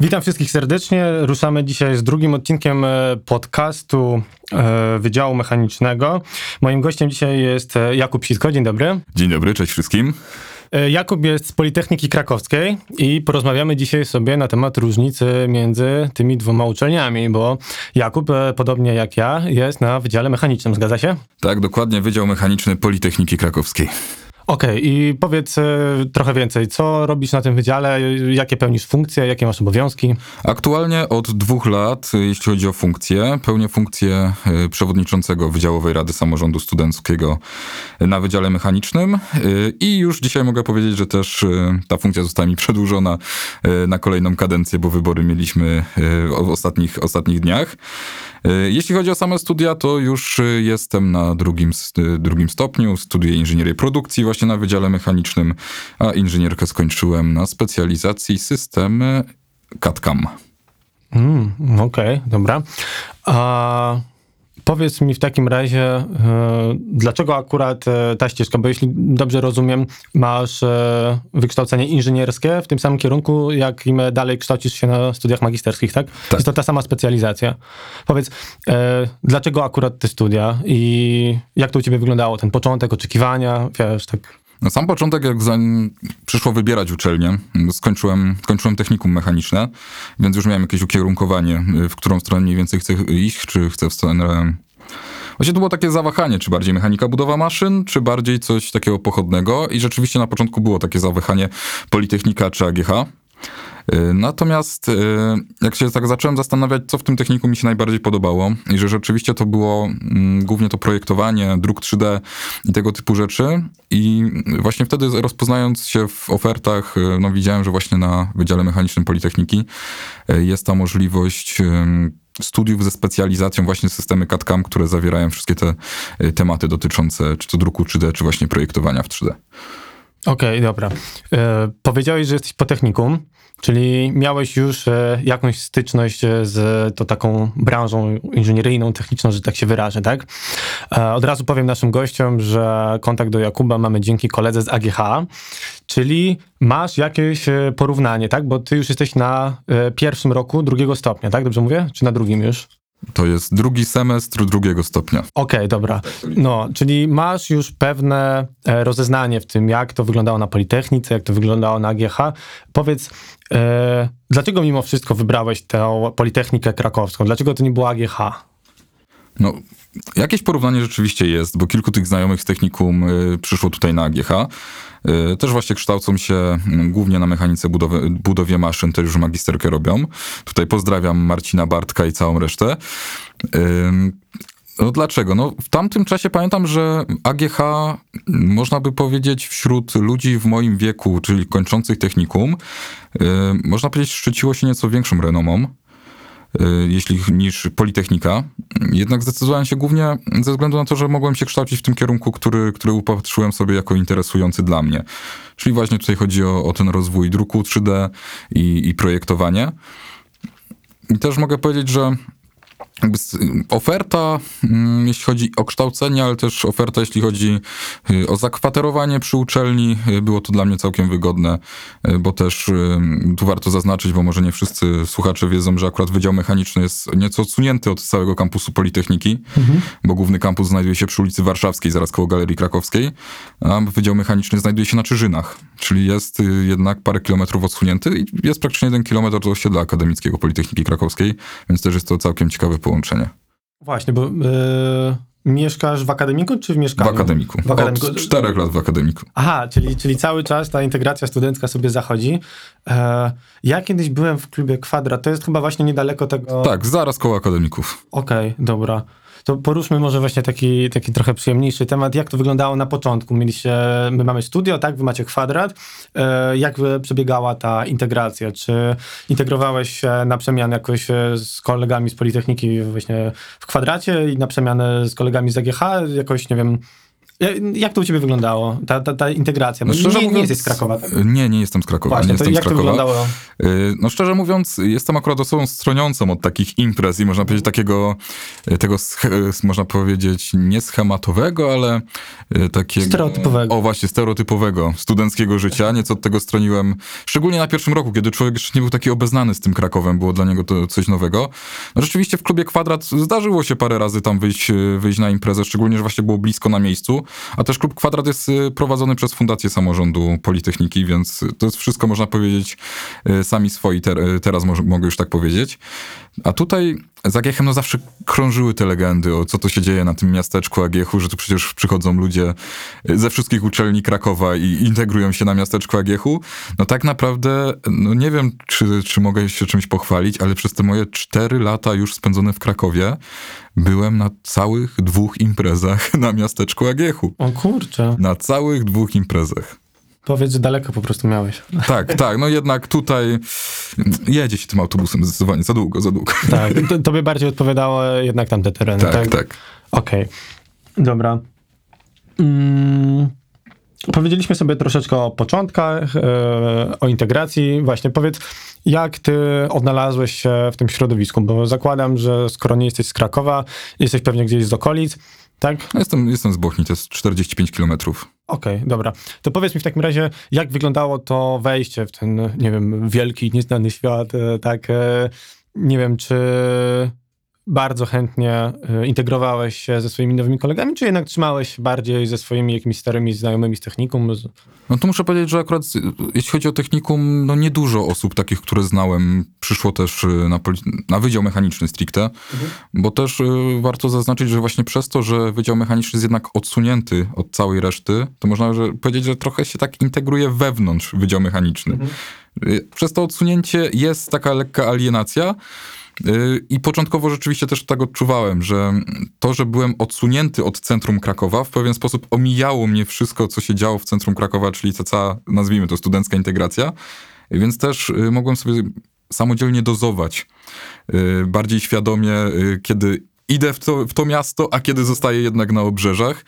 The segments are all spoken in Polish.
Witam wszystkich serdecznie. Ruszamy dzisiaj z drugim odcinkiem e, podcastu e, Wydziału Mechanicznego. Moim gościem dzisiaj jest e, Jakub Sitko. Dzień dobry. Dzień dobry, cześć wszystkim. Jakub jest z Politechniki Krakowskiej i porozmawiamy dzisiaj sobie na temat różnicy między tymi dwoma uczelniami, bo Jakub, podobnie jak ja, jest na Wydziale Mechanicznym, zgadza się? Tak, dokładnie, Wydział Mechaniczny Politechniki Krakowskiej. Okej, okay, i powiedz e, trochę więcej. Co robisz na tym wydziale? Jakie pełnisz funkcje? Jakie masz obowiązki? Aktualnie od dwóch lat, jeśli chodzi o funkcje, pełnię funkcję e, przewodniczącego Wydziałowej Rady Samorządu Studenckiego na Wydziale Mechanicznym e, i już dzisiaj mogę powiedzieć, że też ta funkcja została mi przedłużona na kolejną kadencję, bo wybory mieliśmy w ostatnich, ostatnich dniach. Jeśli chodzi o same studia, to już jestem na drugim, drugim stopniu, studiuję inżynierię produkcji właśnie na Wydziale Mechanicznym, a inżynierkę skończyłem na specjalizacji systemy CAD-CAM. Mm, Okej, okay, dobra. A powiedz mi w takim razie, e, dlaczego akurat e, ta ścieżka? Bo jeśli dobrze rozumiem, masz e, wykształcenie inżynierskie w tym samym kierunku, jak i dalej kształcisz się na studiach magisterskich, tak? tak. Jest to ta sama specjalizacja. Powiedz, dlaczego akurat te studia i jak to u ciebie wyglądało? Ten początek, oczekiwania, wiesz, tak... Na sam początek, jak zanim przyszło wybierać uczelnię, skończyłem, skończyłem technikum mechaniczne, więc już miałem jakieś ukierunkowanie, w którą stronę mniej więcej chcę iść, czy chcę w stronę Właśnie to było takie zawahanie, czy bardziej mechanika budowa maszyn, czy bardziej coś takiego pochodnego. I rzeczywiście na początku było takie zawahanie Politechnika czy AGH. Y, natomiast y, jak się tak zacząłem zastanawiać, co w tym techniku mi się najbardziej podobało i że rzeczywiście to było mm, głównie to projektowanie, druk 3D i tego typu rzeczy i właśnie wtedy rozpoznając się w ofertach, y, no widziałem, że właśnie na Wydziale Mechanicznym Politechniki jest ta możliwość studiów ze specjalizacją właśnie systemy CAD-CAM, które zawierają wszystkie te tematy dotyczące czy to druku 3D, czy właśnie projektowania w 3D. Okej, okay, dobra. E, powiedziałeś, że jesteś po technikum, czyli miałeś już e, jakąś styczność e, z to taką branżą inżynieryjną, techniczną, że tak się wyrażę, tak? E, od razu powiem naszym gościom, że kontakt do Jakuba mamy dzięki koledze z AGH, czyli masz jakieś e, porównanie, tak? Bo ty już jesteś na e, pierwszym roku drugiego stopnia, tak? Dobrze mówię? Czy na drugim już? To jest drugi semestr drugiego stopnia. Okej, okay, dobra. No, czyli masz już pewne e, rozeznanie w tym, jak to wyglądało na Politechnice, jak to wyglądało na AGH. Powiedz, e, dlaczego mimo wszystko wybrałeś tę Politechnikę krakowską? Dlaczego to nie było AGH? No, jakieś porównanie rzeczywiście jest, bo kilku tych znajomych z technikum y, przyszło tutaj na AGH. Y, też właśnie kształcą się mm, głównie na mechanice budowy, budowie maszyn, też już magisterkę robią. Tutaj pozdrawiam Marcina Bartka i całą resztę. No dlaczego? No, w tamtym czasie pamiętam, że AGH, można by powiedzieć, wśród ludzi w moim wieku, czyli kończących technikum, y, można powiedzieć, szczyciło się nieco większą renomą. Y, jeśli niż Politechnika. Jednak zdecydowałem się głównie ze względu na to, że mogłem się kształcić w tym kierunku, który, który upatrzyłem sobie jako interesujący dla mnie. Czyli właśnie tutaj chodzi o, o ten rozwój druku 3D i, i projektowanie. I też mogę powiedzieć, że oferta, mm, jeśli chodzi o kształcenie, ale też oferta, jeśli chodzi y, o zakwaterowanie przy uczelni, y, było to dla mnie całkiem wygodne, y, bo też tu warto zaznaczyć, bo może nie wszyscy słuchacze wiedzą, że akurat Wydział Mechaniczny jest nieco odsunięty od całego kampusu Politechniki, mhm. bo główny kampus znajduje się przy ulicy Warszawskiej, zaraz koło Galerii Krakowskiej, a Wydział Mechaniczny znajduje się na Czyżynach, czyli jest jednak parę kilometrów odsunięty i jest praktycznie jeden kilometr od osiedla akademickiego Politechniki Krakowskiej, więc też jest to całkiem ciekawy połączenie. Właśnie, bo yy, mieszkasz w akademiku czy w mieszkaniu? W akademiku. W akademiku. Od czterech lat w akademiku. Aha, czyli, czyli cały czas ta integracja studencka sobie zachodzi. E, ja kiedyś byłem w klubie Kwadrat, to jest chyba właśnie niedaleko tego... Tak, zaraz koło akademików. Okej, okay, dobra. To poruszmy może właśnie taki, taki trochę przyjemniejszy temat. Jak to wyglądało na początku? Mieliście, my mamy studio, tak? Wy macie kwadrat. E, jak przebiegała ta integracja? Czy integrowałeś się na przemian jakoś e, z kolegami z Politechniki właśnie w kwadracie i na przemianę z kolegami z AGH? Jakoś, nie wiem, jak to u ciebie wyglądało, ta, ta, ta integracja? No, nie, mówiąc, nie jesteś z Krakowa. Tak? Nie, nie jestem z Krakowa. Właśnie, nie jestem jak z Krakowa. to wyglądało? Y, no szczerze mówiąc, jestem akurat osobą stroniącą od takich imprez i można powiedzieć takiego, y, tego można powiedzieć nie schematowego, ale takiego... Stereotypowego. O właśnie, stereotypowego, studenckiego życia. Nieco od tego stroniłem, szczególnie na pierwszym roku, kiedy człowiek jeszcze nie był taki obeznany z tym Krakowem, było dla niego to coś nowego. No rzeczywiście w klubie Kwadrat zdarzyło się parę razy tam wyjść, wyjść na imprezę, szczególnie, że właśnie było blisko na miejscu, a też klub Kwadrat jest prowadzony przez Fundację Samorządu Politechniki, więc to jest wszystko, można powiedzieć, sami swoi ter teraz mogę już tak powiedzieć. A tutaj z Agiechem no zawsze krążyły te legendy o co to się dzieje na tym miasteczku Agiechu, że tu przecież przychodzą ludzie ze wszystkich uczelni Krakowa i integrują się na miasteczku Agiechu. No tak naprawdę, no nie wiem, czy, czy mogę się czymś pochwalić, ale przez te moje cztery lata już spędzone w Krakowie byłem na całych dwóch imprezach na miasteczku Agiechu. O kurczę. Na całych dwóch imprezach. Powiedz, że daleko po prostu miałeś. Tak, tak. No jednak tutaj jedzie się tym autobusem zdecydowanie za długo, za długo. Tak, to, tobie bardziej odpowiadało jednak tamte tereny, tak? Tak, tak. Okej, okay. dobra. Mm. Powiedzieliśmy sobie troszeczkę o początkach, e, o integracji. Właśnie powiedz, jak ty odnalazłeś się w tym środowisku? Bo zakładam, że skoro nie jesteś z Krakowa, jesteś pewnie gdzieś z okolic, tak? No jestem, jestem z Bochni, to jest 45 kilometrów. Okej, okay, dobra. To powiedz mi w takim razie, jak wyglądało to wejście w ten, nie wiem, wielki, nieznany świat, e, tak? E, nie wiem, czy bardzo chętnie e, integrowałeś się ze swoimi nowymi kolegami, czy jednak trzymałeś się bardziej ze swoimi jakimiś starymi znajomymi z technikum? No to muszę powiedzieć, że akurat jeśli chodzi o technikum, no niedużo osób takich, które znałem, przyszło też y, na, na Wydział Mechaniczny stricte, mhm. bo też y, warto zaznaczyć, że właśnie przez to, że Wydział Mechaniczny jest jednak odsunięty od całej reszty, to można że, powiedzieć, że trochę się tak integruje wewnątrz Wydział Mechaniczny. Mhm. Y, przez to odsunięcie jest taka lekka alienacja, Y, I początkowo rzeczywiście też tak odczuwałem, że to, że byłem odsunięty od centrum Krakowa, w pewien sposób omijało mnie wszystko, co się działo w centrum Krakowa, czyli ta cała, nazwijmy to, studencka integracja. Więc też y, mogłem sobie samodzielnie dozować y, bardziej świadomie, kiedy idę w to, w to miasto, a kiedy zostaję jednak na obrzeżach.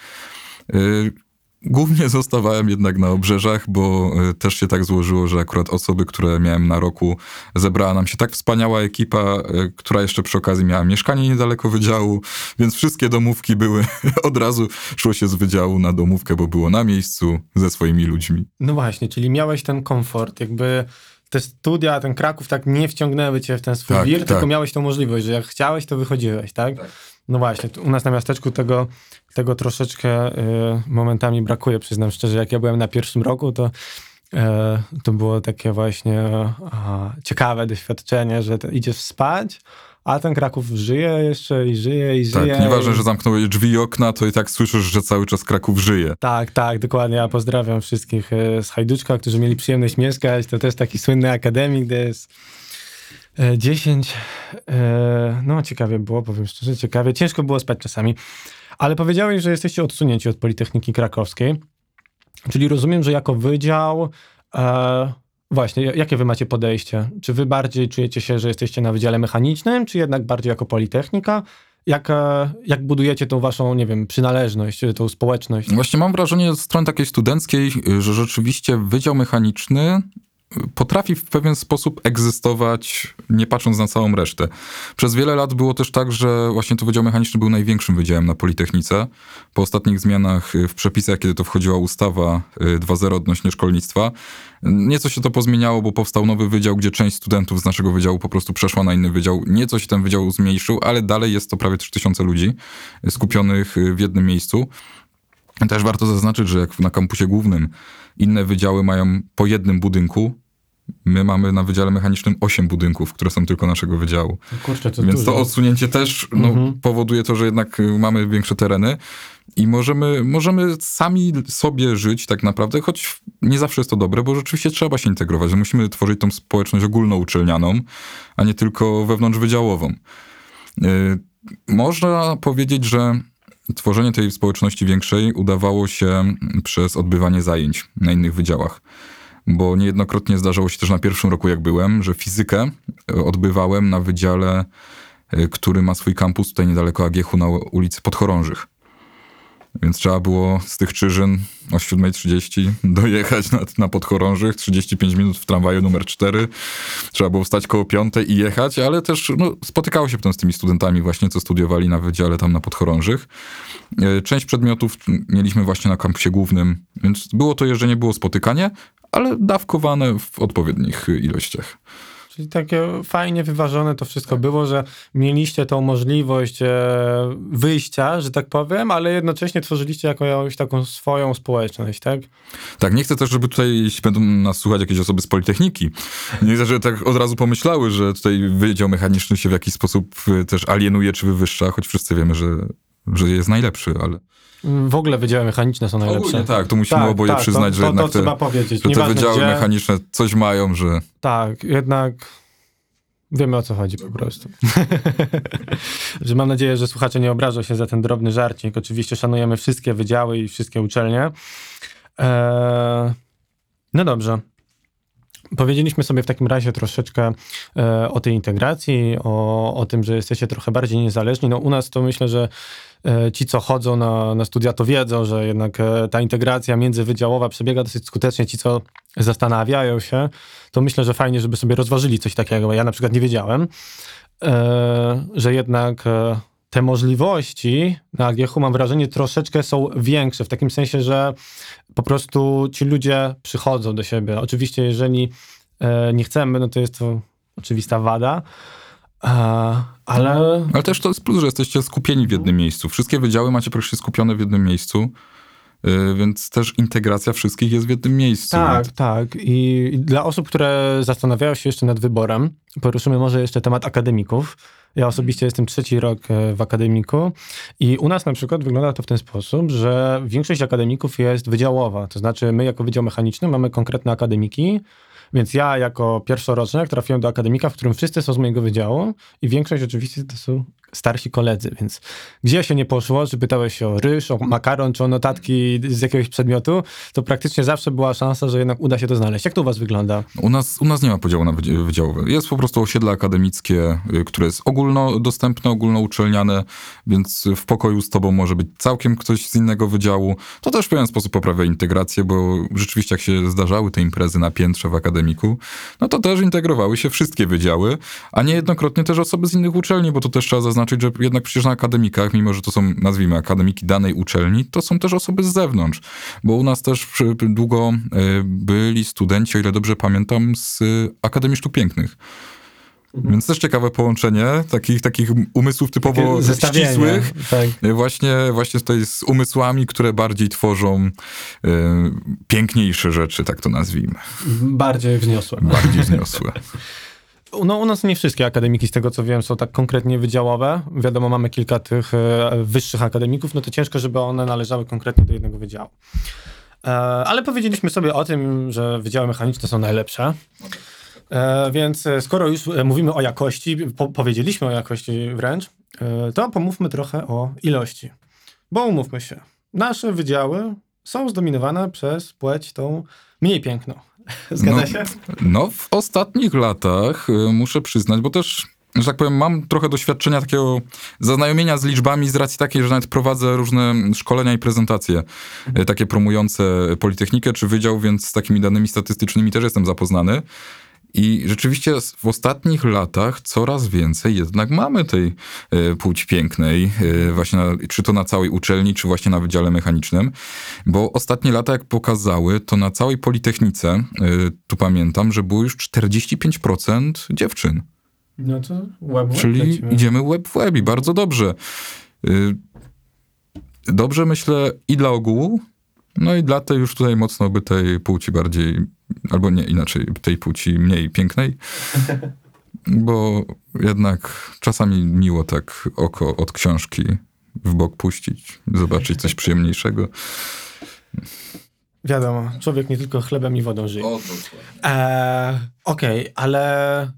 Głównie zostawałem jednak na obrzeżach, bo e, też się tak złożyło, że akurat osoby, które miałem na roku, zebrała nam się tak wspaniała ekipa, e, która jeszcze przy okazji miała mieszkanie niedaleko wydziału, więc wszystkie domówki były, od razu szło się z wydziału na domówkę, bo było na miejscu ze swoimi ludźmi. No właśnie, czyli miałeś ten komfort, jakby te studia, ten Kraków tak nie wciągnęły cię w ten swój tak, wir, tak. tylko miałeś tą możliwość, że jak chciałeś, to wychodziłeś, tak? tak. No właśnie, u nas na miasteczku tego, tego troszeczkę y, momentami brakuje, przyznam szczerze. Jak ja byłem na pierwszym roku, to y, to było takie właśnie y, ciekawe doświadczenie, że idziesz spać, a ten Kraków żyje jeszcze i żyje i tak, żyje. Tak, nieważne, że zamknąłeś drzwi i okna, to i tak słyszysz, że cały czas Kraków żyje. Tak, tak, dokładnie. Ja pozdrawiam wszystkich y, z Hajduczka, którzy mieli przyjemność mieszkać. To też taki słynny akademik, gdzie jest 10. E, no, ciekawie było, powiem szczerze, ciekawie. Ciężko było spać czasami. Ale powiedziałeś, że jesteście odsunięci od Politechniki Krakowskiej. Czyli rozumiem, że jako wydział. E, właśnie, jakie wy macie podejście? Czy wy bardziej czujecie się, że jesteście na wydziale mechanicznym, czy jednak bardziej jako Politechnika? Jak, e, jak budujecie tą waszą, nie wiem, przynależność, tą społeczność? Właśnie mam wrażenie z strony takiej studenckiej, że rzeczywiście Wydział Mechaniczny potrafi w pewien sposób egzystować, nie patrząc na całą resztę. Przez wiele lat było też tak, że właśnie to Wydział Mechaniczny był największym wydziałem na Politechnice. Po ostatnich zmianach w przepisach, kiedy to wchodziła ustawa 2.0 y, odnośnie szkolnictwa, nieco się to pozmieniało, bo powstał nowy wydział, gdzie część studentów z naszego wydziału po prostu przeszła na inny wydział. Nieco się ten wydział zmniejszył, ale dalej jest to prawie 3000 ludzi skupionych w jednym miejscu. Też warto zaznaczyć, że jak na kampusie głównym inne wydziały mają po jednym budynku, my mamy na Wydziale Mechanicznym 8 budynków, które są tylko naszego wydziału. Kurczę, to Więc dużo. to odsunięcie też no, mhm. powoduje to, że jednak y, mamy większe tereny i możemy, możemy sami sobie żyć tak naprawdę, choć nie zawsze jest to dobre, bo rzeczywiście trzeba się integrować. Musimy tworzyć tą społeczność ogólnouczelnianą, a nie tylko wewnątrzwydziałową. Yy, można powiedzieć, że tworzenie tej społeczności większej udawało się przez odbywanie zajęć na innych wydziałach. Bo niejednokrotnie zdarzało się też na pierwszym roku, jak byłem, że fizykę odbywałem na wydziale, y, który ma swój kampus tutaj niedaleko Agiechu na ulicy Podchorążych. Więc trzeba było z tych Czyżyn o 7.30 dojechać na, na Podchorążych, 35 minut w tramwaju numer 4. Trzeba było wstać koło 5 i jechać, ale też no, spotykało się potem z tymi studentami właśnie, co studiowali na wydziale tam na Podchorążych. E, część przedmiotów mieliśmy właśnie na kampusie głównym, więc było to jeżdżenie, było spotykanie, ale dawkowane w odpowiednich ilościach. Czyli takie fajnie wyważone to wszystko było, że mieliście tą możliwość e, wyjścia, że tak powiem, ale jednocześnie tworzyliście jakąś taką swoją społeczność, tak? Tak, nie chcę też, żeby tutaj, jeśli będą nas słuchać jakieś osoby z Politechniki, nie chcę, żeby tak od razu pomyślały, że tutaj Wydział Mechaniczny się w jakiś sposób e, też alienuje czy wywyższa, choć wszyscy wiemy, że, że jest najlepszy, ale... W ogóle wydziały mechaniczne są najlepsze. Ogólnie tak, to musimy tak, oboje tak, przyznać, to, że to, jednak to trzeba powiedzieć. że te wydziały gdzie... mechaniczne coś mają, że... Tak, jednak wiemy o co chodzi po prostu. że mam nadzieję, że słuchacze nie obrażą się za ten drobny żarcik. Oczywiście szanujemy wszystkie wydziały i wszystkie uczelnie. Eee... No dobrze. Powiedzieliśmy sobie w takim razie troszeczkę e, o tej integracji, o, o tym, że jesteście trochę bardziej niezależni. No u nas to myślę, że e, ci, co chodzą na, na studia, to wiedzą, że jednak e, ta integracja międzywydziałowa przebiega dosyć skutecznie. Ci, co zastanawiają się, to myślę, że fajnie, żeby sobie rozważyli coś takiego. Ja na przykład nie wiedziałem, e, że jednak e, te możliwości na AGH mam wrażenie troszeczkę są większe, w takim sensie, że po prostu ci ludzie przychodzą do siebie. Oczywiście, jeżeli e, nie chcemy, no to jest to oczywista wada, ale... Ale też to jest plus, że jesteście skupieni w jednym miejscu. Wszystkie wydziały macie praktycznie skupione w jednym miejscu. Y, więc też integracja wszystkich jest w jednym miejscu. Tak, tak. I dla osób, które zastanawiają się jeszcze nad wyborem, poruszymy może jeszcze temat akademików. Ja osobiście jestem trzeci rok e, w akademiku i u nas na przykład wygląda to w ten sposób, że większość akademików jest wydziałowa. To znaczy my jako Wydział Mechaniczny mamy konkretne akademiki, więc ja jako pierwszoroczny trafiłem do akademika, w którym wszyscy są z mojego wydziału i większość oczywiście to są starsi koledzy, więc gdzie się nie poszło, czy pytałeś o ryż, o makaron, czy o notatki z jakiegoś przedmiotu, to praktycznie zawsze była szansa, że jednak uda się to znaleźć. Jak to u was wygląda? U nas, u nas nie ma podziału na wydziałowe. Jest po prostu osiedle akademickie, y, które jest ogólnodostępne, ogólnouczelniane, więc w pokoju z tobą może być całkiem ktoś z innego wydziału. To też w pewien sposób poprawia integrację, bo rzeczywiście jak się zdarzały te imprezy na piętrze w akademiku, no to też integrowały się wszystkie wydziały, a niejednokrotnie też osoby z innych uczelni, bo to też trzeba zaznaczyć, zaznaczyć, że jednak przecież na akademikach, mimo że to są, nazwijmy, akademiki danej uczelni, to są też osoby z zewnątrz. Bo u nas też długo e, byli studenci, o ile dobrze pamiętam, z Akademii Sztuk Pięknych. Mhm. Więc też ciekawe połączenie takich, takich umysłów typowo ścisłych, tak. E, właśnie, właśnie tutaj z umysłami, które bardziej tworzą y, piękniejsze rzeczy, tak to nazwijmy. Bardziej wzniosłe. Bardziej wzniosłe. No, u nas nie wszystkie akademiki, z tego co wiem, są tak konkretnie wydziałowe. Wiadomo, mamy kilka tych e, wyższych akademików, no to ciężko, żeby one należały konkretnie do jednego wydziału. E, ale powiedzieliśmy sobie o tym, że wydziały mechaniczne są najlepsze. E, więc skoro już mówimy o jakości, po, powiedzieliśmy o jakości wręcz, to pomówmy trochę o ilości. Bo umówmy się, nasze wydziały są zdominowane przez płeć tą mniej piękną. Zgadza no, się? No, w ostatnich latach y, muszę przyznać, bo też że tak powiem, mam trochę doświadczenia takiego zaznajomienia z liczbami z racji takiej, że nawet prowadzę różne szkolenia i prezentacje y, takie promujące Politechnikę czy Wydział, więc z takimi danymi statystycznymi też jestem zapoznany. I rzeczywiście w ostatnich latach coraz więcej jednak mamy tej y, płci pięknej, y, właśnie na, czy to na całej uczelni, czy właśnie na Wydziale Mechanicznym, bo ostatnie lata, jak pokazały, to na całej Politechnice, y, tu pamiętam, że było już 45% dziewczyn. No to web Czyli lecimy. idziemy web w web i bardzo dobrze. Dobrze myślę i dla ogółu, no i dla tej już tutaj mocno by tej płci bardziej albo nie inaczej, tej płci mniej pięknej. Bo jednak czasami miło tak oko od książki w bok puścić, zobaczyć coś przyjemniejszego. Wiadomo, człowiek nie tylko chlebem i wodą żyje. E, Okej, okay, ale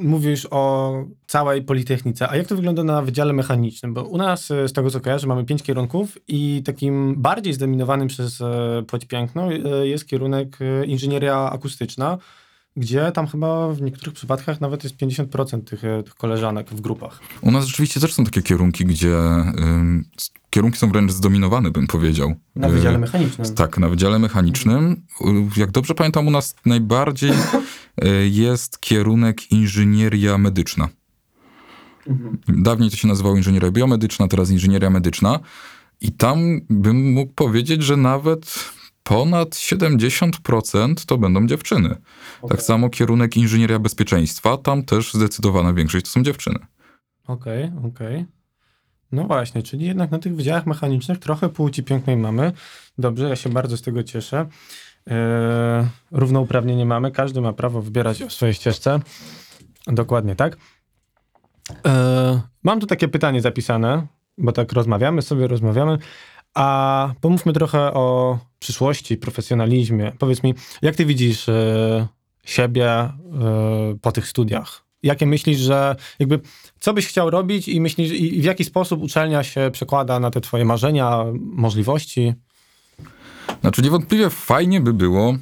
mówisz o całej Politechnice, a jak to wygląda na Wydziale Mechanicznym? Bo u nas, e, z tego co kojarzę, mamy pięć kierunków i takim bardziej zdominowanym przez e, płeć piękną e, jest kierunek inżynieria akustyczna. Gdzie tam chyba w niektórych przypadkach nawet jest 50% tych, e, tych koleżanek w grupach. U nas rzeczywiście też są takie kierunki, gdzie ym, kierunki są wręcz zdominowane, bym powiedział. Na Wydziale Y, Mechanicznym. Tak, na Wydziale Mechanicznym. Jak dobrze pamiętam, u nas najbardziej y, jest kierunek inżynieria medyczna. Mhm. Dawniej to się nazywało inżynieria biomedyczna, teraz inżynieria medyczna. I tam bym mógł powiedzieć, że nawet ponad 70% to będą dziewczyny. Tak Okej. samo kierunek inżynieria bezpieczeństwa, tam też zdecydowana większość to są dziewczyny. Okej, okej. No właśnie, czyli jednak na tych wydziałach mechanicznych trochę płci pięknej mamy. Dobrze, ja się bardzo z tego cieszę. Eee, równouprawnienie mamy, każdy ma prawo wybierać o swojej ścieżce. Dokładnie tak. Eee, mam tu takie pytanie zapisane, bo tak rozmawiamy sobie, rozmawiamy. A pomówmy trochę o przyszłości, profesjonalizmie. Powiedz mi, jak ty widzisz e, siebie e, po tych studiach? Jakie myślisz, że jakby co byś chciał robić i myślisz, i i w jaki sposób uczelnia się przekłada na te twoje marzenia, możliwości? Znaczy niewątpliwie fajnie by było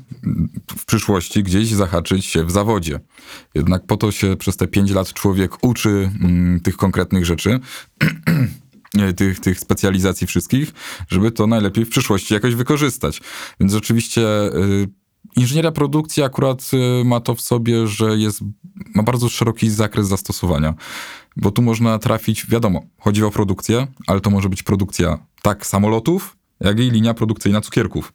w przyszłości gdzieś zahaczyć się w zawodzie. Jednak po to się przez te pięć lat człowiek uczy mm, tych konkretnych rzeczy, tych, tych specjalizacji wszystkich, żeby to najlepiej w przyszłości jakoś wykorzystać. Więc oczywiście y, inżynieria produkcji akurat y, ma to w sobie, że jest, ma bardzo szeroki zakres zastosowania. Bo tu można trafić, wiadomo, chodzi o produkcję, ale to może być produkcja tak samolotów, jak i linia produkcyjna cukierków.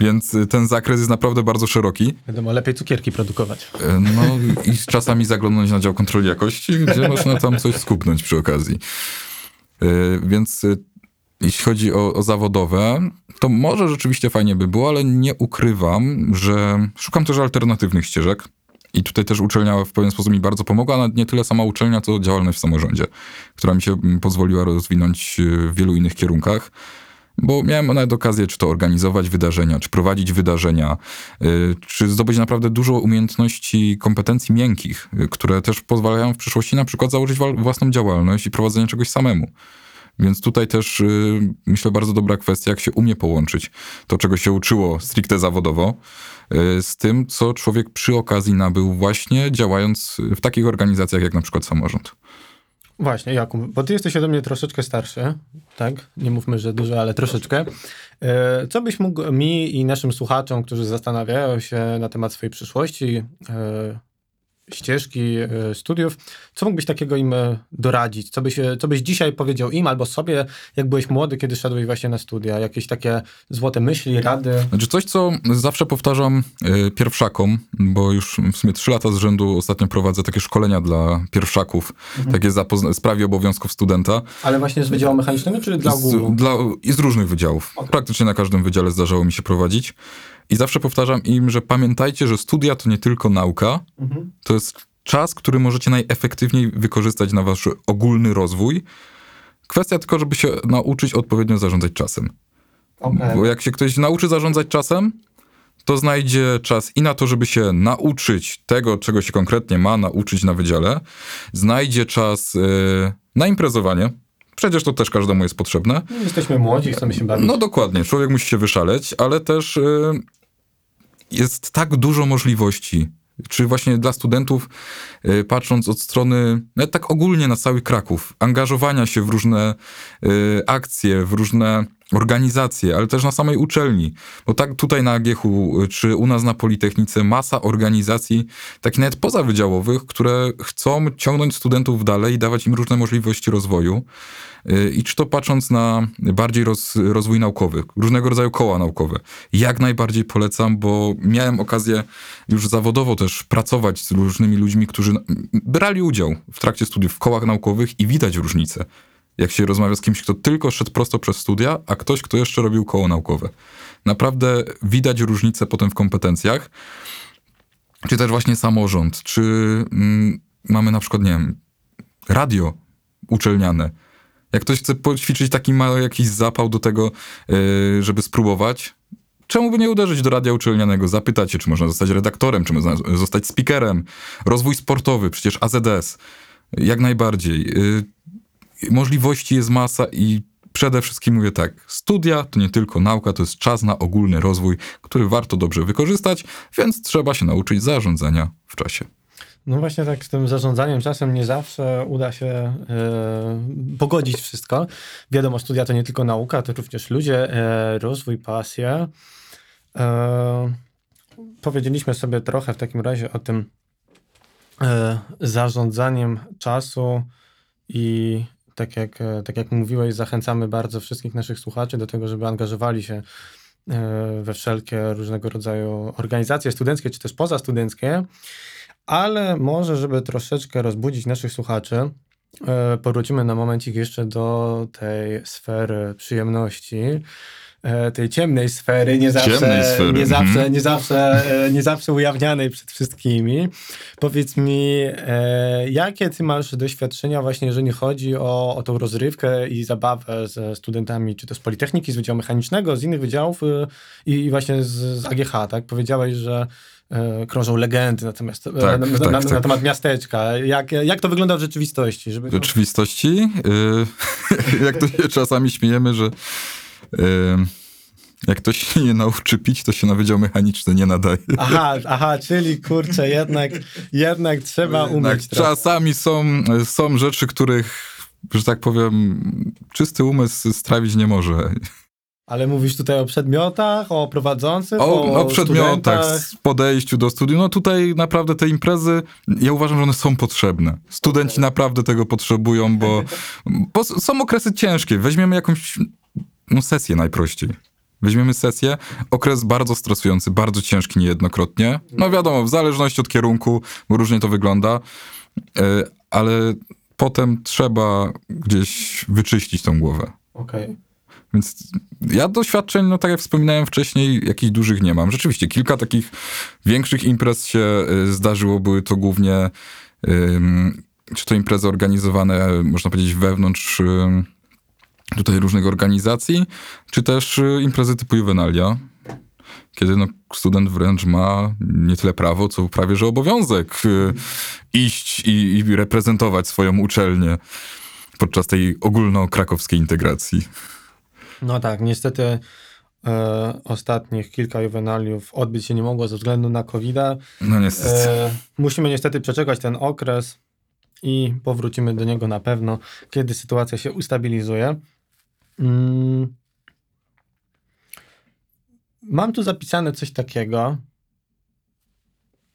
Więc y, ten zakres jest naprawdę bardzo szeroki. Wiadomo, lepiej cukierki produkować. No i czasami zaglądnąć na dział kontroli jakości, gdzie można tam coś skupnąć przy okazji. Y, Więc y, jeśli chodzi o, o zawodowe, to może rzeczywiście fajnie by było, ale nie ukrywam, że szukam też alternatywnych ścieżek. I tutaj też uczelnia w pewien sposób mi bardzo pomogła, nawet nie tyle sama uczelnia, co działalność w samorządzie, która mi się mm, pozwoliła rozwinąć y, w wielu innych kierunkach. Bo miałem nawet okazję, czy to organizować wydarzenia, czy prowadzić wydarzenia, y, czy zdobyć naprawdę dużo umiejętności, kompetencji miękkich, y, które też pozwalają w przyszłości na przykład założyć własną działalność i prowadzenie czegoś samemu. Więc tutaj też y, myślę bardzo dobra kwestia, jak się umie połączyć to, czego się uczyło stricte zawodowo, z tym, co człowiek przy okazji nabył właśnie działając w takich organizacjach jak na przykład samorząd. Właśnie, Jakub, bo ty jesteś ode mnie troszeczkę starszy, tak? Nie mówmy, że dużo, ale troszeczkę. E, Co byś mógł mi i naszym słuchaczom, którzy zastanawiają się na temat swojej przyszłości, e, ścieżki e, studiów, co mógłbyś takiego im e, doradzić? Co byś, e, co byś dzisiaj powiedział im albo sobie, jak byłeś młody, kiedy szedłeś właśnie na studia? Jakieś takie złote myśli, rady? Znaczy coś, co zawsze powtarzam y, pierwszakom, bo już w sumie trzy lata z rzędu ostatnio prowadzę takie szkolenia dla pierwszaków, takie zapozna- sprawie obowiązków studenta. Ale właśnie z Wydziału Mechanicznego, czy dla ogółu? Z, dla, I z różnych wydziałów. Praktycznie na każdym wydziale zdarzało mi się prowadzić. I zawsze powtarzam im, że pamiętajcie, że studia to nie tylko nauka, Mhm. to jest czas, który możecie najefektywniej wykorzystać na wasz ogólny rozwój. Kwestia tylko, żeby się nauczyć odpowiednio zarządzać czasem. Okej. Bo jak się ktoś nauczy zarządzać czasem, to znajdzie czas i na to, żeby się nauczyć tego, czego się konkretnie ma nauczyć na wydziale. Znajdzie czas yy, na imprezowanie. Przecież to też każdemu jest potrzebne. Jesteśmy młodzi, chcemy się bawić. No dokładnie, człowiek musi się wyszaleć, ale też y, jest tak dużo możliwości. Czy właśnie dla studentów, y, patrząc od strony, nawet tak ogólnie na cały Kraków, angażowania się w różne y, akcje, w różne organizacje, ale też na samej uczelni. Bo tak tutaj na AGH, y, czy u nas na Politechnice, masa organizacji, takich nawet pozawydziałowych, które chcą ciągnąć studentów dalej i dawać im różne możliwości rozwoju. Y, I czy to patrząc na bardziej roz, rozwój naukowy, różnego rodzaju koła naukowe. Jak najbardziej polecam, bo miałem okazję już zawodowo też pracować z różnymi ludźmi, którzy brali udział w trakcie studiów w kołach naukowych i widać różnicę. Jak się rozmawia z kimś, kto tylko szedł prosto przez studia, a ktoś, kto jeszcze robił koło naukowe. Naprawdę widać różnicę potem w kompetencjach. Czy też właśnie samorząd, czy mm, mamy na przykład, nie wiem, radio uczelniane. Jak ktoś chce poćwiczyć taki mały jakiś zapał do tego, yy, żeby spróbować, czemu by nie uderzyć do radia uczelnianego, zapytać się, czy można zostać redaktorem, czy można zostać speakerem. Rozwój sportowy, przecież AZS. Jak najbardziej. Yy, możliwości jest masa i przede wszystkim mówię tak, studia to nie tylko nauka, to jest czas na ogólny rozwój, który warto dobrze wykorzystać, więc trzeba się nauczyć zarządzania w czasie. No właśnie tak z tym zarządzaniem czasem nie zawsze uda się yy, pogodzić wszystko. Wiadomo, studia to nie tylko nauka, to również ludzie, yy, rozwój, pasje. Yy, powiedzieliśmy sobie trochę w takim razie o tym zarządzaniem czasu i tak jak, tak jak mówiłeś, zachęcamy bardzo wszystkich naszych słuchaczy do tego, żeby angażowali się we wszelkie różnego rodzaju organizacje studenckie, czy też pozastudenckie. Ale może, żeby troszeczkę rozbudzić naszych słuchaczy, e, powrócimy na momencik jeszcze do tej sfery przyjemności e, tej ciemnej sfery, nie zawsze, sfery. Nie, zawsze, mhm. nie, zawsze, e, nie zawsze ujawnianej przed wszystkimi. Powiedz mi, jakie ty masz doświadczenia właśnie, jeżeli chodzi o, o tą rozrywkę i zabawę ze studentami, czy to z Politechniki, z Wydziału Mechanicznego, z innych wydziałów i, i właśnie z, z AGH, tak? Powiedziałeś, że E, krążą legendy natomiast, e, tak, na, tak, na, tak. na, temat miasteczka. Jak, jak to wygląda w rzeczywistości? Żeby... W rzeczywistości? Yy, jak to się czasami śmiejemy, że jak ktoś się nie nauczy pić, to się na wydział mechaniczny nie nadaje. Aha, aha czyli kurczę, jednak, jednak trzeba umieć. czasami są, są rzeczy, których, że tak powiem, czysty umysł strawić nie może. Ale mówisz tutaj o przedmiotach, o prowadzących, o, o, o przedmiotach, podejściu do studiów. No tutaj naprawdę te imprezy, ja uważam, że one są potrzebne. Studenci okay. naprawdę tego potrzebują, bo, bo są okresy ciężkie. Weźmiemy jakąś no, sesję najprościej. Weźmiemy sesję, okres bardzo stresujący, bardzo ciężki niejednokrotnie. No wiadomo, w zależności od kierunku, bo różnie to wygląda, e, ale potem trzeba gdzieś wyczyścić tą głowę. Okej. Okay. Więc ja doświadczeń, no tak jak wspominałem wcześniej, jakichś dużych nie mam. Rzeczywiście, kilka takich większych imprez się y, zdarzyło. Były to głównie czy to imprezy organizowane, można powiedzieć, wewnątrz tutaj różnych organizacji, czy też y, imprezy typu Juvenalia, kiedy no, student wręcz ma nie tyle prawo, co prawie że obowiązek y, iść i, i reprezentować swoją uczelnię podczas tej ogólnokrakowskiej integracji. No tak, niestety e, ostatnich kilka juwenaliów odbyć się nie mogło ze względu na covid -a. No niestety. E, musimy niestety przeczekać ten okres i powrócimy do niego na pewno, kiedy sytuacja się ustabilizuje. Mm. Mam tu zapisane coś takiego.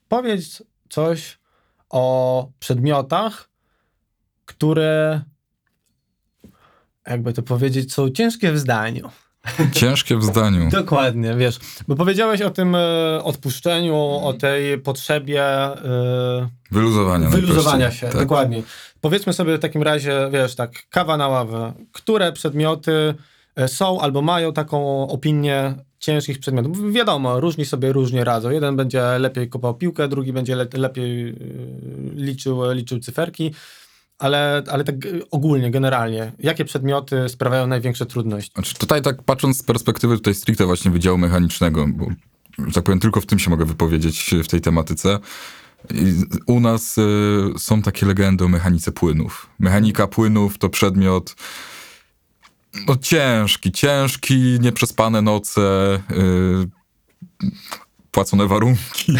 Powiedz coś o przedmiotach, które jakby to powiedzieć, są ciężkie w zdaniu. Ciężkie w zdaniu. Dokładnie, wiesz, bo powiedziałeś o tym e, odpuszczeniu, o tej potrzebie e, wyluzowania, wyluzowania się, tak. dokładnie. Powiedzmy sobie w takim razie, wiesz, tak, kawa na ławę. Które przedmioty e, są albo mają taką opinię ciężkich przedmiotów? Wiadomo, różni sobie różnie radzą. Jeden będzie lepiej kopał piłkę, drugi będzie le lepiej e, liczył, liczył cyferki ale, ale tak ogólnie, generalnie, jakie przedmioty sprawiają największe trudności? Znaczy tutaj tak patrząc z perspektywy tutaj stricte właśnie Wydziału Mechanicznego, bo że tak powiem, tylko w tym się mogę wypowiedzieć w tej tematyce. U nas y, są takie legendy o mechanice płynów. Mechanika płynów to przedmiot no ciężki, ciężki, nieprzespane noce, y, płacone warunki.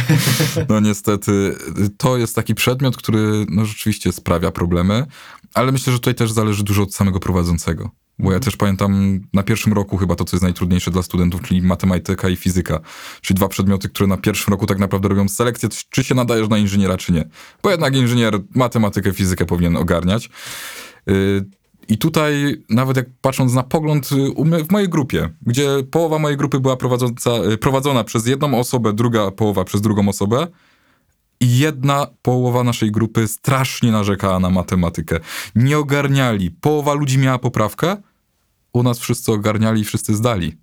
No niestety, to jest taki przedmiot, który no, rzeczywiście sprawia problemy, ale myślę, że tutaj też zależy dużo od samego prowadzącego. Bo ja też pamiętam na pierwszym roku chyba to, co jest najtrudniejsze dla studentów, czyli matematyka i fizyka. Czyli dwa przedmioty, które na pierwszym roku tak naprawdę robią selekcję, czy się nadajesz na inżyniera, czy nie. Bo jednak inżynier matematykę, fizykę powinien ogarniać. Y, i tutaj, nawet jak patrząc na pogląd y, w mojej grupie, gdzie połowa mojej grupy była y, prowadzona przez jedną osobę, druga połowa przez drugą osobę, i jedna połowa naszej grupy strasznie narzekała na matematykę. Nie ogarniali. Połowa ludzi miała poprawkę, u nas wszyscy ogarniali i wszyscy zdali.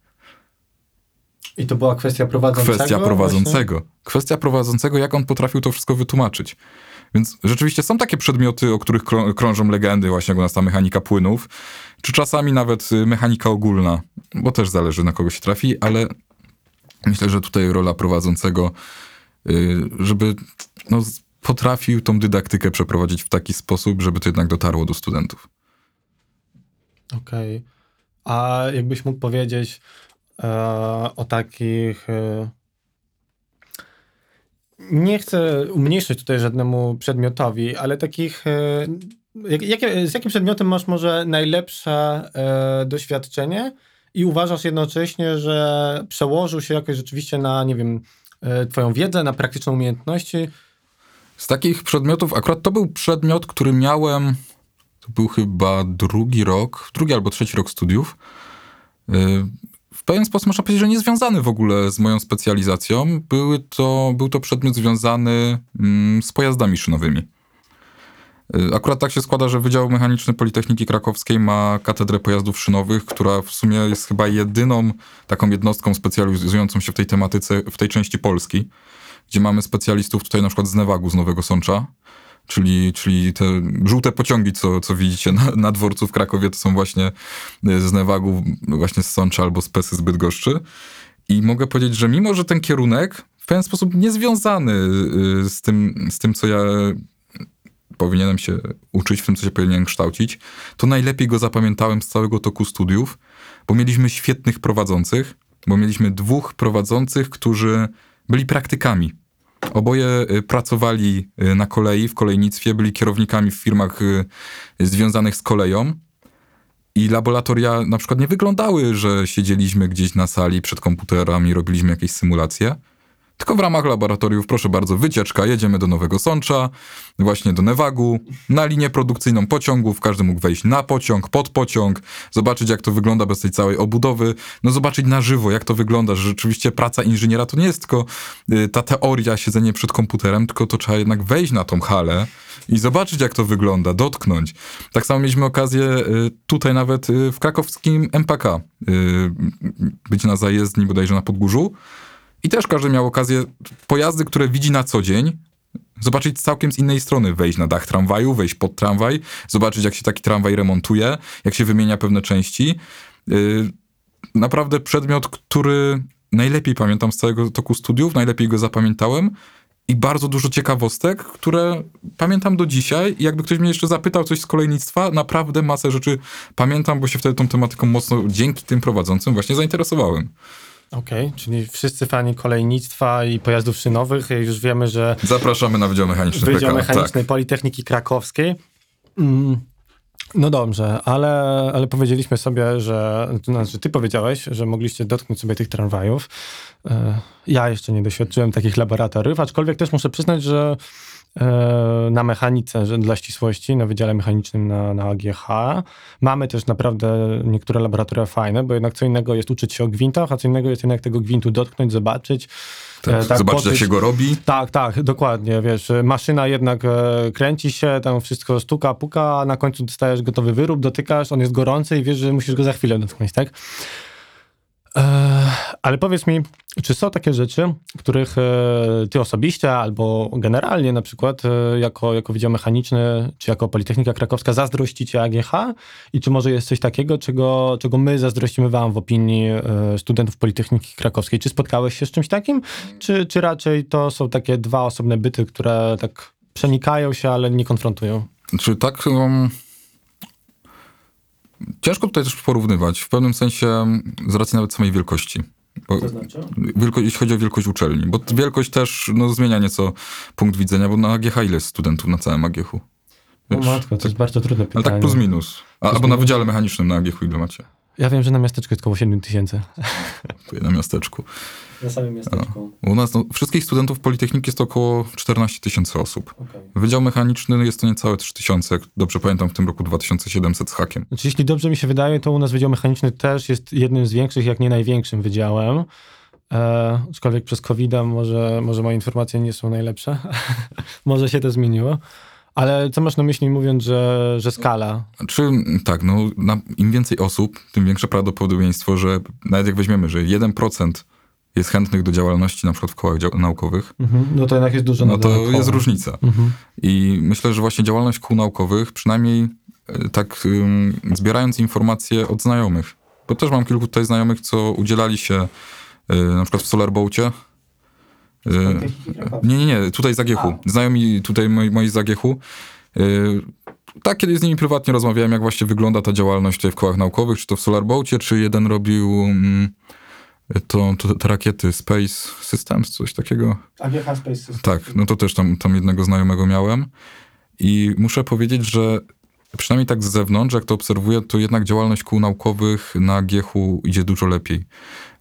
I to była kwestia prowadzącego? Kwestia prowadzącego. Właśnie? Kwestia prowadzącego, jak on potrafił to wszystko wytłumaczyć. Więc rzeczywiście są takie przedmioty, o których krążą legendy, właśnie jak u nas ta mechanika płynów, czy czasami nawet y, mechanika ogólna, bo też zależy na kogo się trafi, ale myślę, że tutaj rola prowadzącego, y, żeby no, potrafił tą dydaktykę przeprowadzić w taki sposób, żeby to jednak dotarło do studentów. Okej. A jakbyś mógł powiedzieć e, o takich. E, nie chcę umniejszyć tutaj żadnemu przedmiotowi, ale takich. E, jak, jak, z jakim przedmiotem masz może najlepsze e, doświadczenie i uważasz jednocześnie, że przełożył się jakoś rzeczywiście na, nie wiem, e, Twoją wiedzę, na praktyczne umiejętności? Z takich przedmiotów, akurat to był przedmiot, który miałem, to był chyba drugi rok, drugi albo trzeci rok studiów. W pewien sposób można powiedzieć, że niezwiązany w ogóle z moją specjalizacją. Były to, był to przedmiot związany mm, z pojazdami szynowymi. Akurat tak się składa, że Wydział Mechaniczny Politechniki Krakowskiej ma katedrę pojazdów szynowych, która w sumie jest chyba jedyną taką jednostką specjalizującą się w tej tematyce, w tej części Polski gdzie mamy specjalistów tutaj na przykład z Newagu, z Nowego Sącza, czyli, czyli te żółte pociągi, co, co widzicie na, na dworcu w Krakowie, to są właśnie e, z Newagu, właśnie z Sącza albo z Pesy z. I mogę powiedzieć, że mimo, że ten kierunek w pewien sposób niezwiązany e, z tym, z tym co ja powinienem się uczyć, w tym, co się powinienem kształcić, to najlepiej go zapamiętałem z całego toku studiów, bo mieliśmy świetnych prowadzących, bo mieliśmy dwóch prowadzących, którzy byli praktykami. Oboje y, pracowali y, na kolei, w kolejnictwie, byli kierownikami w firmach y, związanych z koleją. I laboratoria na przykład nie wyglądały, że siedzieliśmy gdzieś na sali przed komputerami, robiliśmy jakieś symulacje tylko w ramach laboratoriów, proszę bardzo, wycieczka, jedziemy do Nowego Sącza, właśnie do Newagu, na linię produkcyjną pociągów, każdy mógł wejść na pociąg, pod pociąg, zobaczyć jak to wygląda bez tej całej obudowy, no zobaczyć na żywo jak to wygląda, że rzeczywiście praca inżyniera to nie jest tylko y, ta teoria, siedzenie przed komputerem, tylko to trzeba jednak wejść na tą halę i zobaczyć jak to wygląda, dotknąć. Tak samo mieliśmy okazję y, tutaj nawet y, w krakowskim MPK być na zajezdni bodajże na Podgórzu, i też każdy miał okazję pojazdy, które widzi na co dzień, zobaczyć całkiem z innej strony. Wejść na dach tramwaju, wejść pod tramwaj, zobaczyć jak się taki tramwaj remontuje, jak się wymienia pewne części. Yy, naprawdę przedmiot, który najlepiej pamiętam z całego toku studiów, najlepiej go zapamiętałem i bardzo dużo ciekawostek, które pamiętam do dzisiaj. I jakby ktoś mnie jeszcze zapytał coś z kolejnictwa, naprawdę masę rzeczy pamiętam, bo się wtedy tą tematyką mocno dzięki tym prowadzącym właśnie zainteresowałem. Okej, okay, czyli wszyscy fani kolejnictwa i pojazdów szynowych już wiemy, że... Zapraszamy na Wydział Mechaniczny Wydział PK, Mechanicznej tak. Politechniki Krakowskiej. Mm, no dobrze, ale, ale powiedzieliśmy sobie, że, to znaczy ty powiedziałeś, że mogliście dotknąć sobie tych tramwajów. E, ja jeszcze nie doświadczyłem takich laboratoriów, aczkolwiek też muszę przyznać, że na mechanice, że dla ścisłości, na Wydziale Mechanicznym na, na AGH. Mamy też naprawdę niektóre laboratoria fajne, bo jednak co innego jest uczyć się o gwintach, a co innego jest jednak tego gwintu dotknąć, zobaczyć. Tak, e, tak zobaczyć, jak się go robi. Tak, tak, dokładnie, wiesz, maszyna jednak e, kręci się, tam wszystko stuka, puka, a na końcu dostajesz gotowy wyrób, dotykasz, on jest gorący i wiesz, że musisz go za chwilę dotknąć, tak? Ale powiedz mi, czy są takie rzeczy, których e, ty osobiście albo generalnie na przykład e, jako, jako Wydział Mechaniczny czy jako Politechnika Krakowska zazdrościcie AGH i czy może jest coś takiego, czego, czego my zazdrościmy wam w opinii e, studentów Politechniki Krakowskiej? Czy spotkałeś się z czymś takim? Czy, czy raczej to są takie dwa osobne byty, które tak przenikają się, ale nie konfrontują? Czy tak... Um Ciężko tutaj też porównywać, w pewnym sensie z racji nawet samej wielkości. Bo to znaczy? Wielko, jeśli chodzi o wielkość uczelni, bo wielkość też no, zmienia nieco punkt widzenia, bo na AGH ile jest studentów na całym AGH-u? O matko, to jest bardzo trudne pytanie. Ale tak plus minus. A, plus albo minus. na Wydziale Mechanicznym na AGH ile macie? Ja wiem, że na miasteczku jest około 7 tysięcy. Na miasteczku. Na samym miasteczku. U nas no, wszystkich studentów Politechniki jest to około 14 tysięcy osób. Okay. Wydział Mechaniczny jest to niecałe 3 tysiące. Dobrze pamiętam w tym roku 2700 z hakiem. Znaczy, jeśli dobrze mi się wydaje, to u nas Wydział Mechaniczny też jest jednym z większych, jak nie największym wydziałem. E, aczkolwiek przez covid może, może moje informacje nie są najlepsze. może się to zmieniło. Ale co masz na myśli mówiąc, że, że skala? Czy tak, no im więcej osób, tym większe prawdopodobieństwo, że nawet jak weźmiemy, że 1% jest chętnych do działalności na przykład w kołach naukowych, mhm. no to jednak jest dużo No to koła. jest różnica. Mhm. I myślę, że właśnie działalność kół naukowych, przynajmniej e, tak um, zbierając informacje od znajomych, bo też mam kilku tutaj znajomych, co udzielali się y, na przykład w Solarboacie, nie, nie, nie, tutaj z Agiechu. Znajomi tutaj moi, moi z Agiechu. tak, kiedyś z nimi prywatnie rozmawiałem, jak właśnie wygląda ta działalność tutaj w kołach naukowych, czy to w SolarBoatie, czy jeden robił mm, to, to, te rakiety Space Systems, coś takiego. AGH Space Systems. Tak, no to też tam, tam jednego znajomego miałem. I muszę powiedzieć, że przynajmniej tak z zewnątrz, jak to obserwuję, to jednak działalność kół naukowych na Giechu idzie dużo lepiej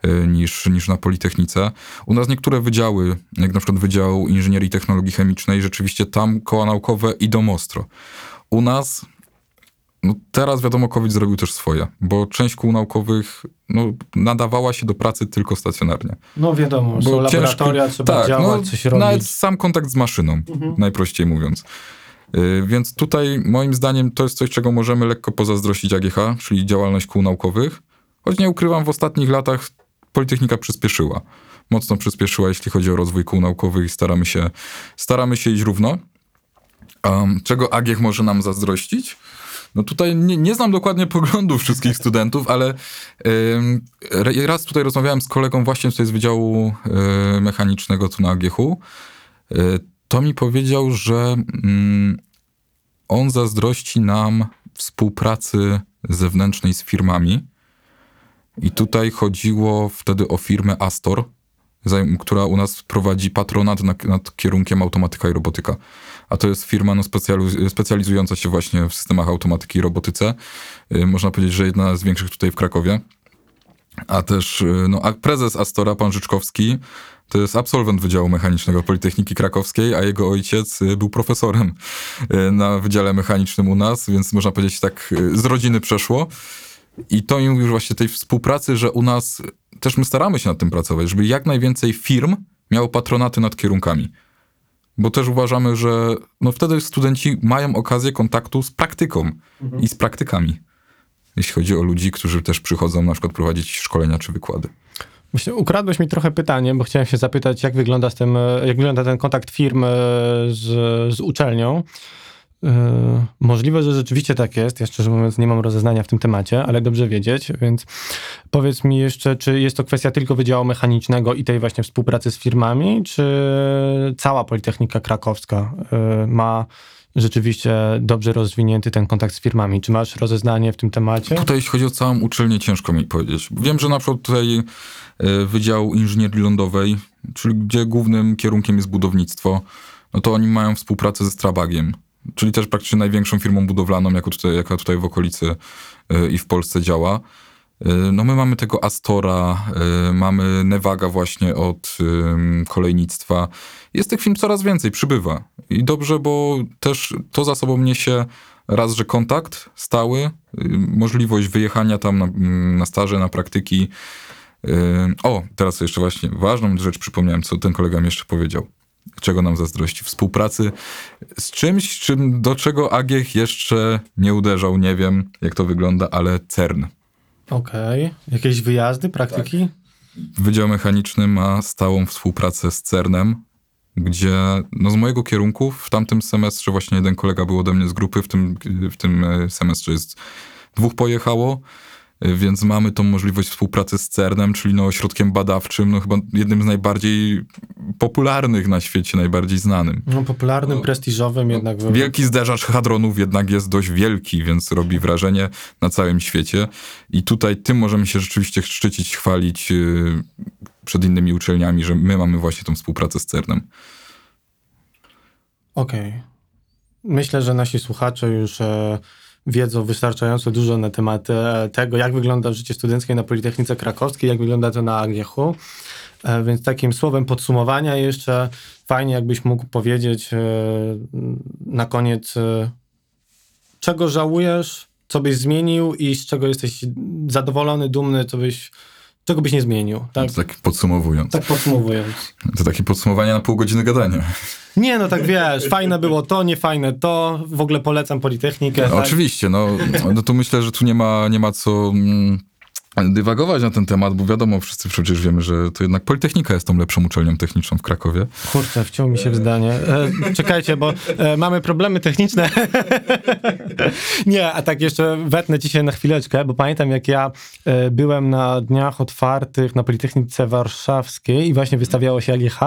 y, niż, niż na Politechnice. U nas niektóre wydziały, jak na przykład Wydział Inżynierii i Technologii Chemicznej, rzeczywiście tam koła naukowe idą ostro. U nas, no teraz wiadomo, COVID zrobił też swoje, bo część kół naukowych no, nadawała się do pracy tylko stacjonarnie. No wiadomo, są Bo laboratoria, ciężko- trzeba tak, działać, no, coś robić. Nawet sam kontakt z maszyną, najprościej mówiąc. Y, Więc tutaj moim zdaniem to jest coś, czego możemy lekko pozazdrościć AGH, czyli działalność kół naukowych. Choć nie ukrywam, w ostatnich latach Politechnika przyspieszyła. Mocno przyspieszyła, jeśli chodzi o rozwój kół naukowych i staramy się, staramy się iść równo. Um, czego AGH może nam zazdrościć? No tutaj nie, nie znam dokładnie poglądów wszystkich studentów, ale re- raz tutaj rozmawiałem z kolegą właśnie tutaj z Wydziału y, Mechanicznego tu na AGH-u. Y, to mi powiedział, że mm, on zazdrości nam współpracy zewnętrznej z firmami. I tutaj chodziło wtedy o firmę Astor, która u nas prowadzi patronat nad, nad kierunkiem automatyka i robotyka. A to jest firma no, specjaliz- specjalizująca się właśnie w systemach automatyki i robotyce. Y, Można powiedzieć, że jedna z większych tutaj w Krakowie. A też y, no, a prezes Astora, pan Życzkowski, to jest absolwent Wydziału Mechanicznego Politechniki Krakowskiej, a jego ojciec y, był profesorem y, na Wydziale Mechanicznym u nas, więc można powiedzieć tak y, z rodziny przeszło. I to mi mówi właśnie tej współpracy, że u nas też my staramy się nad tym pracować, żeby jak najwięcej firm miało patronaty nad kierunkami. Bo też uważamy, że no wtedy studenci mają okazję kontaktu z praktyką i z praktykami. Jeśli chodzi o ludzi, którzy też przychodzą na przykład prowadzić szkolenia czy wykłady. Myślę, ukradłeś mi trochę pytanie, bo chciałem się zapytać, jak wygląda, z tym, e, jak wygląda ten kontakt firmy z, z uczelnią. E, Możliwe, że rzeczywiście tak jest. Ja szczerze mówiąc nie mam rozeznania w tym temacie, ale dobrze wiedzieć, więc powiedz mi jeszcze, czy jest to kwestia tylko Wydziału Mechanicznego i tej właśnie współpracy z firmami, czy cała Politechnika Krakowska e, ma rzeczywiście dobrze rozwinięty ten kontakt z firmami? Czy masz rozeznanie w tym temacie? Tutaj jeśli chodzi o całą uczelnię, ciężko mi powiedzieć. Wiem, że na przykład tutaj e, Wydział Inżynierii Lądowej, czyli gdzie głównym kierunkiem jest budownictwo, no to oni mają współpracę ze Strabagiem, czyli też praktycznie największą firmą budowlaną, jaka tutaj, jaka tutaj w okolicy e, i w Polsce działa. E, No my mamy tego Astora, mamy Nevaga właśnie od kolejnictwa. Jest tych firm coraz więcej, przybywa. I dobrze, bo też to za sobą niesie raz, że kontakt stały, y, możliwość wyjechania tam na, mm, na staże, na praktyki. Y, O, teraz jeszcze właśnie ważną rzecz przypomniałem, co ten kolega mi jeszcze powiedział. Czego nam zazdrości? Współpracy z czymś, czym, do czego Agiech jeszcze nie uderzał, nie wiem jak to wygląda, ale CERN. Okej. Jakieś wyjazdy, praktyki? Wydział Mechaniczny ma stałą współpracę z CERNem, gdzie no z mojego kierunku w tamtym semestrze właśnie jeden kolega był ode mnie z grupy, w tym, w tym e, semestrze jest dwóch pojechało, e, więc mamy tą możliwość współpracy z CERNem, czyli no ośrodkiem badawczym, no chyba jednym z najbardziej popularnych na świecie, najbardziej znanym. No, popularnym, prestiżowym jednak. we- Wielki zderzacz hadronów jednak jest dość wielki, więc robi wrażenie na całym świecie. I tutaj tym możemy się rzeczywiście szczycić, chwalić yy, przed innymi uczelniami, że my mamy właśnie tą współpracę z CERNem. Okej. Myślę, że nasi słuchacze już e, wiedzą wystarczająco dużo na temat e, tego, jak wygląda życie studenckie na Politechnice Krakowskiej, jak wygląda to na Agiechu. E, więc takim słowem podsumowania jeszcze fajnie, jakbyś mógł powiedzieć e, na koniec, e, czego żałujesz, co byś zmienił i z czego jesteś zadowolony, dumny, co byś, czego byś nie zmienił. Tak, To tak podsumowując. tak podsumowując. To takie podsumowanie na pół godziny gadania. Nie, no tak wiesz, fajne było to, niefajne to, w ogóle polecam Politechnikę. No, tak? Oczywiście, no, no to myślę, że tu nie ma, nie ma co... mm, dywagować na ten temat, bo wiadomo, wszyscy przecież wiemy, że to jednak Politechnika jest tą lepszą uczelnią techniczną w Krakowie. Kurczę, wciął mi się w zdanie. E, czekajcie, bo e, mamy problemy techniczne. Nie, a tak jeszcze wetnę ci się na chwileczkę, bo pamiętam jak ja e, byłem na dniach otwartych na Politechnice Warszawskiej i właśnie wystawiało się AGH.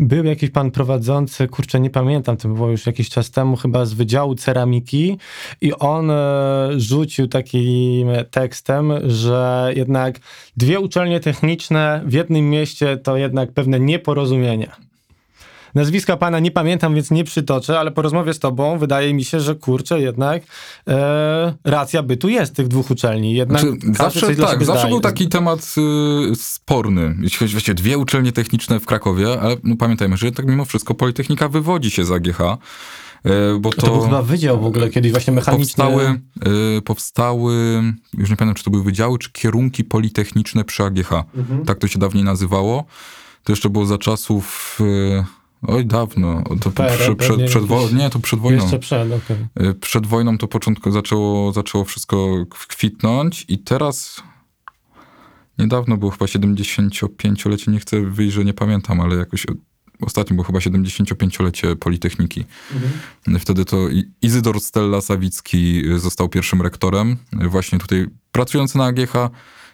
Był jakiś pan prowadzący, kurczę, nie pamiętam, to było już jakiś czas temu, chyba z Wydziału Ceramiki i on e, rzucił takim tekstem, że jednak dwie uczelnie techniczne w jednym mieście to jednak pewne nieporozumienie. Nazwiska pana nie pamiętam, więc nie przytoczę, ale po rozmowie z tobą wydaje mi się, że kurczę, jednak e, racja bytu jest tych dwóch uczelni. Jednak Znaczy, zawsze tak, zawsze zdaje. był taki temat y, sporny. Jeśli chodzi właściwie dwie uczelnie techniczne w Krakowie, ale no, pamiętajmy, że tak mimo wszystko Politechnika wywodzi się z AGH, bo to, To był chyba wydział w ogóle kiedyś właśnie mechaniczny. powstały, y, powstały, już nie pamiętam, czy to były wydziały, czy kierunki politechniczne przy AGH. Mhm. Tak to się dawniej nazywało. To jeszcze było za czasów... y, Oj, dawno. To PRL przy, przed, przed, wo- nie, to przed wojną. Jeszcze przed, okej. Y, Przed wojną to początku zaczęło, zaczęło wszystko kwitnąć i teraz niedawno było chyba 75-lecie, nie chcę wyjść, że nie pamiętam, ale jakoś ostatnio było chyba 75-lecie Politechniki. Wtedy to Izydor Stella Sawicki y, został pierwszym rektorem, y, właśnie tutaj pracujący na AGH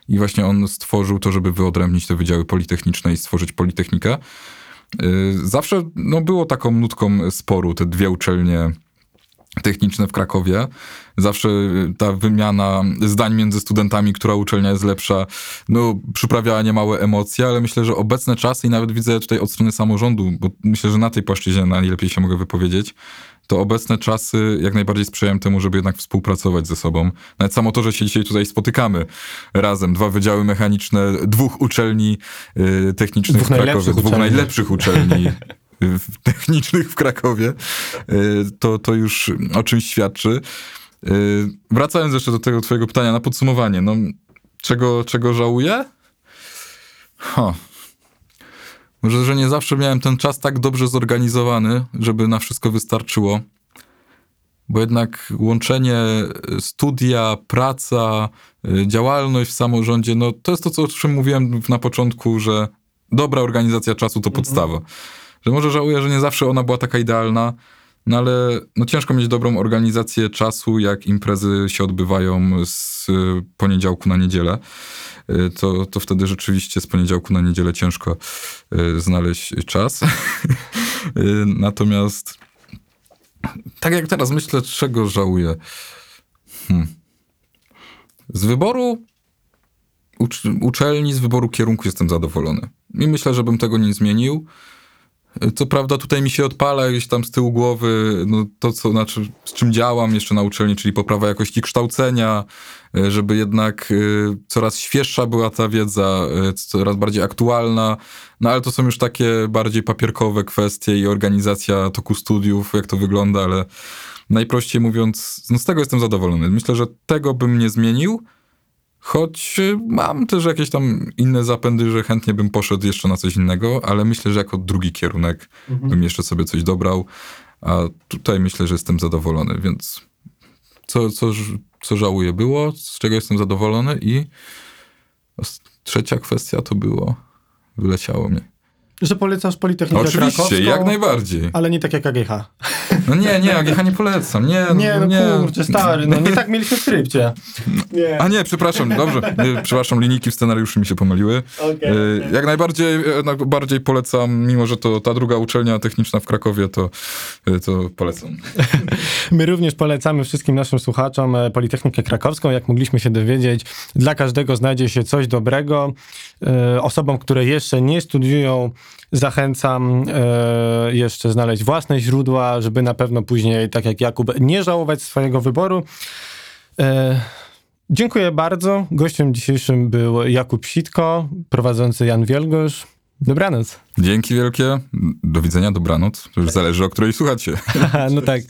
i właśnie on stworzył to, żeby wyodrębnić te wydziały politechniczne i stworzyć Politechnikę. Y, Zawsze no, było taką nutką sporu, te dwie uczelnie techniczne w Krakowie. Zawsze y, ta wymiana zdań między studentami, która uczelnia jest lepsza, no, przyprawiała niemałe emocje, ale myślę, że obecne czasy i nawet widzę tutaj od strony samorządu, bo myślę, że na tej płaszczyźnie najlepiej się mogę wypowiedzieć, to obecne czasy jak najbardziej sprzyjają temu, żeby jednak współpracować ze sobą. Nawet samo to, że się dzisiaj tutaj spotykamy razem, dwa wydziały mechaniczne, dwóch uczelni y, technicznych Dwóch w Krakowie, dwóch uczelni. najlepszych uczelni technicznych w Krakowie, y, to, to już o czymś świadczy. Y, Wracając jeszcze do tego twojego pytania na podsumowanie, no czego, czego żałuję? Ha. Może, że nie zawsze miałem ten czas tak dobrze zorganizowany, żeby na wszystko wystarczyło. Bo jednak łączenie y, studia, praca, działalność w samorządzie, no to jest to, co, o czym mówiłem na początku, że dobra organizacja czasu to podstawa. Że może żałuję, że nie zawsze ona była taka idealna, no ale no ciężko mieć dobrą organizację czasu, jak imprezy się odbywają z y, poniedziałku na niedzielę. Y, To, to wtedy rzeczywiście z poniedziałku na niedzielę ciężko y, znaleźć czas. Natomiast tak jak teraz myślę, czego żałuję. Hmm. Z wyboru ucz- uczelni, z wyboru kierunku jestem zadowolony. I myślę, że bym tego nie zmienił. Co prawda tutaj mi się odpala gdzieś tam z tyłu głowy no, to, co, znaczy, z czym działam jeszcze na uczelni, czyli poprawa jakości kształcenia, y, żeby jednak y, coraz świeższa była ta wiedza, y, coraz bardziej aktualna, no ale to są już takie bardziej papierkowe kwestie i organizacja toku studiów, jak to wygląda, ale najprościej mówiąc, no z tego jestem zadowolony. Myślę, że tego bym nie zmienił, Choć y, mam też jakieś tam inne zapędy, że chętnie bym poszedł jeszcze na coś innego, ale myślę, że jako drugi kierunek bym jeszcze sobie coś dobrał, a tutaj myślę, że jestem zadowolony, więc co, co, co żałuję było, z czego jestem zadowolony i trzecia kwestia to było, wyleciało mi. Że polecasz Politechnikę Oczywiście, Krakowską, jak najbardziej. ale nie tak jak AGH. No nie, nie, AGH nie polecam, nie, Nie, no nie. kurczę, stary, no nie tak mieliśmy w skrypcie. Nie. A nie, przepraszam, dobrze, nie, przepraszam, linijki w scenariuszu mi się pomyliły. Y, okej. Jak najbardziej, jednak bardziej polecam, mimo że to ta druga uczelnia techniczna w Krakowie, to, y, to polecam. My również polecamy wszystkim naszym słuchaczom e, Politechnikę Krakowską. Jak mogliśmy się dowiedzieć, dla każdego znajdzie się coś dobrego. E, Osobom, które jeszcze nie studiują, zachęcam e, jeszcze znaleźć własne źródła, żeby na pewno później, tak jak Jakub, nie żałować swojego wyboru. E, Dziękuję bardzo. Gościem dzisiejszym był Jakub Sitko, prowadzący Jan Wielgosz. Dobranoc. Dzięki wielkie, do widzenia, dobranoc, to już zależy o której słuchacie. no tak.